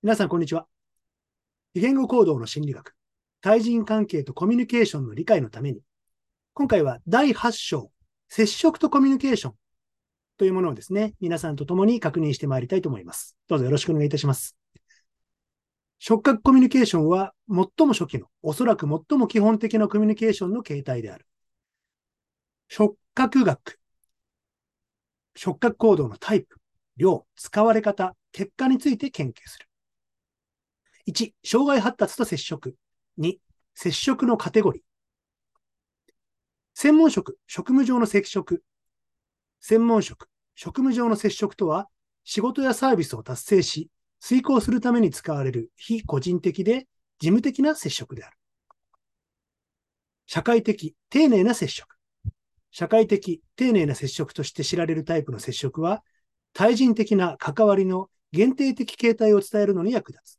皆さん、こんにちは。非言語行動の心理学、対人関係とコミュニケーションの理解のために、今回は第8章、接触とコミュニケーションというものをですね、皆さんと共に確認してまいりたいと思います。どうぞよろしくお願いいたします。触覚コミュニケーションは最も初期の、おそらく最も基本的なコミュニケーションの形態である。触覚学、触覚行動のタイプ、量、使われ方、結果について研究する。1、障害発達と接触。2、接触のカテゴリー。専門職、職務上の接触。専門職、職務上の接触とは、仕事やサービスを達成し、遂行するために使われる非個人的で事務的な接触である。社会的、丁寧な接触。社会的、丁寧な接触として知られるタイプの接触は、対人的な関わりの限定的形態を伝えるのに役立つ。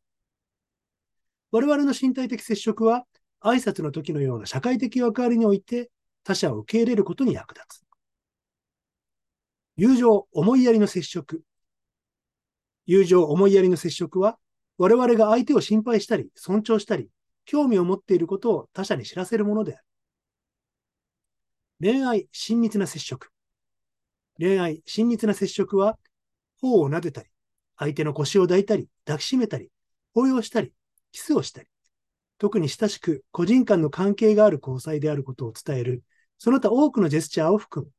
我々の身体的接触は、挨拶の時のような社会的役割において他者を受け入れることに役立つ。友情、思いやりの接触。友情、思いやりの接触は、我々が相手を心配したり、尊重したり、興味を持っていることを他者に知らせるものである。恋愛、親密な接触。恋愛、親密な接触は、頬を撫でたり、相手の腰を抱いたり、抱きしめたり、抱擁したり、キスをしたり、特に親しく個人間の関係がある交際であることを伝える、その他多くのジェスチャーを含む。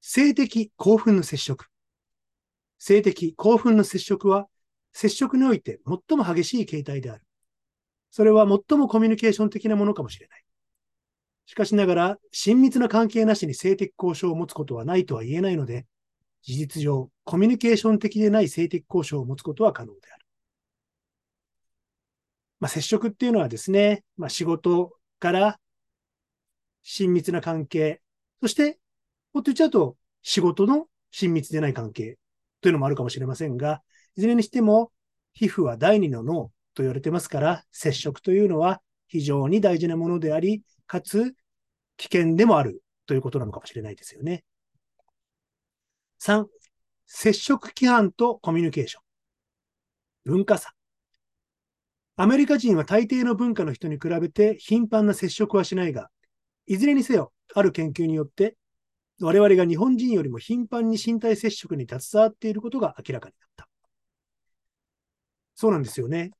性的興奮の接触。性的興奮の接触は、接触において最も激しい形態である。それは最もコミュニケーション的なものかもしれない。しかしながら、親密な関係なしに性的交渉を持つことはないとは言えないので、事実上、コミュニケーション的でない性的交渉を持つことは可能である。まあ、接触っていうのはですね、まあ、仕事から親密な関係、そして、もっと言っちゃうと、仕事の親密でない関係というのもあるかもしれませんが、いずれにしても、皮膚は第二の脳と言われてますから、接触というのは非常に大事なものであり、かつ危険でもあるということなのかもしれないですよね。3、接触規範とコミュニケーション。文化差。アメリカ人は大抵の文化の人に比べて頻繁な接触はしないが、いずれにせよ、ある研究によって、我々が日本人よりも頻繁に身体接触に携わっていることが明らかになった。そうなんですよね。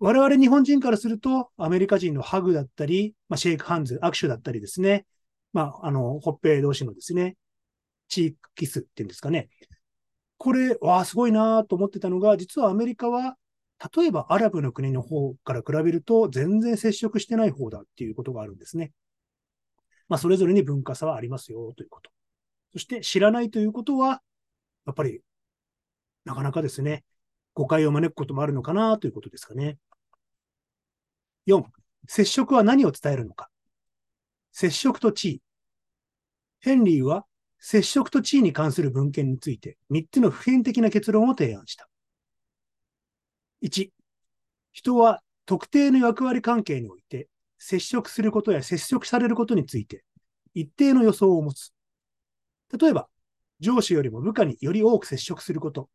我々日本人からすると、アメリカ人のハグだったり、まあ、シェイクハンズ、握手だったりですね。まあ、あの、ほっぺ同士のですね、チークキスっていうんですかね。これ、わあ、すごいなと思ってたのが、実はアメリカは例えばアラブの国の方から比べると全然接触してない方だっていうことがあるんですね。まあ、それぞれに文化差はありますよということ。そして知らないということは、やっぱりなかなかですね、誤解を招くこともあるのかなということですかね。4、接触は何を伝えるのか。接触と地位。ヘンリーは接触と地位に関する文献について3つの普遍的な結論を提案した。1、人は特定の役割関係において接触することや接触されることについて一定の予想を持つ。例えば、上司よりも部下により多く接触すること。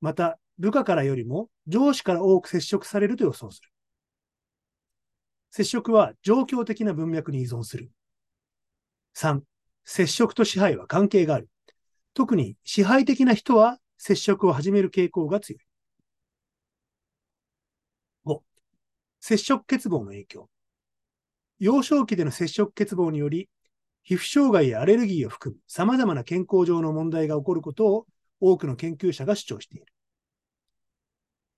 また、部下からよりも上司から多く接触されると予想する。接触は状況的な文脈に依存する。3、接触と支配は関係がある。特に支配的な人は接触を始める傾向が強い。接触欠乏の影響。幼少期での接触欠乏により、皮膚障害やアレルギーを含む様々な健康上の問題が起こることを多くの研究者が主張している。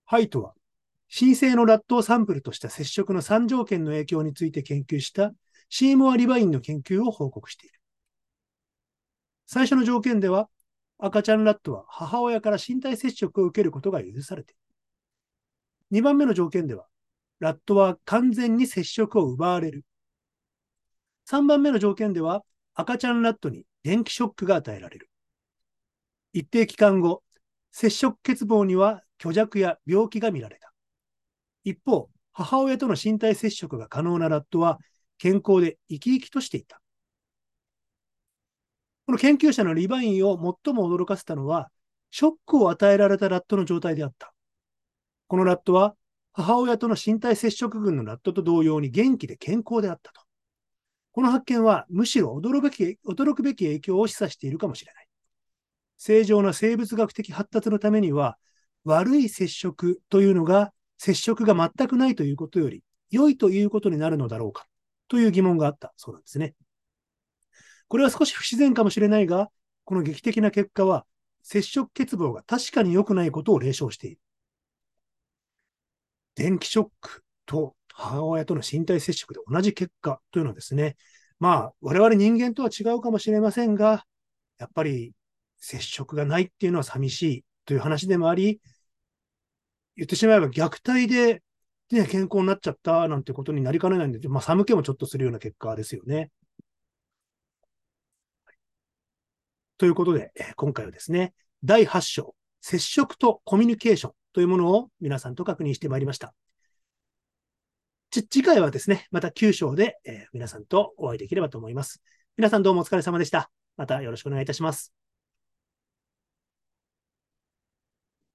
ハイトは、神聖のラットをサンプルとした接触の3条件の影響について研究したシーモア・リバインの研究を報告している。最初の条件では、赤ちゃんラットは母親から身体接触を受けることが許されている。2番目の条件では、ラットは完全に接触を奪われる。3番目の条件では、赤ちゃんラットに電気ショックが与えられる。一定期間後、接触欠乏には虚弱や病気が見られた。一方、母親との身体接触が可能なラットは健康で生き生きとしていた。この研究者のリバインを最も驚かせたのは、ショックを与えられたラットの状態であった。このラットは母親との身体接触群のラットと同様に元気で健康であったと。この発見はむしろ驚くべき驚くべき影響を示唆しているかもしれない。正常な生物学的発達のためには、悪い接触というのが接触が全くないということより良いということになるのだろうかという疑問があったそうなんですね。これは少し不自然かもしれないが、この劇的な結果は接触欠乏が確かに良くないことを例唱している。電気ショックと母親との身体接触で同じ結果というのはですね、まあ、我々人間とは違うかもしれませんが、やっぱり接触がないっていうのは寂しいという話でもあり、言ってしまえば虐待で、ね、健康になっちゃったなんてことになりかねないんで、まあ、寒気もちょっとするような結果ですよね。ということで、今回はですね、第8章、接触とコミュニケーションというものを皆さんと確認してまいりました。次回はですね、また9章で、えー、皆さんとお会いできればと思います。皆さんどうもお疲れ様でした。またよろしくお願いいたします。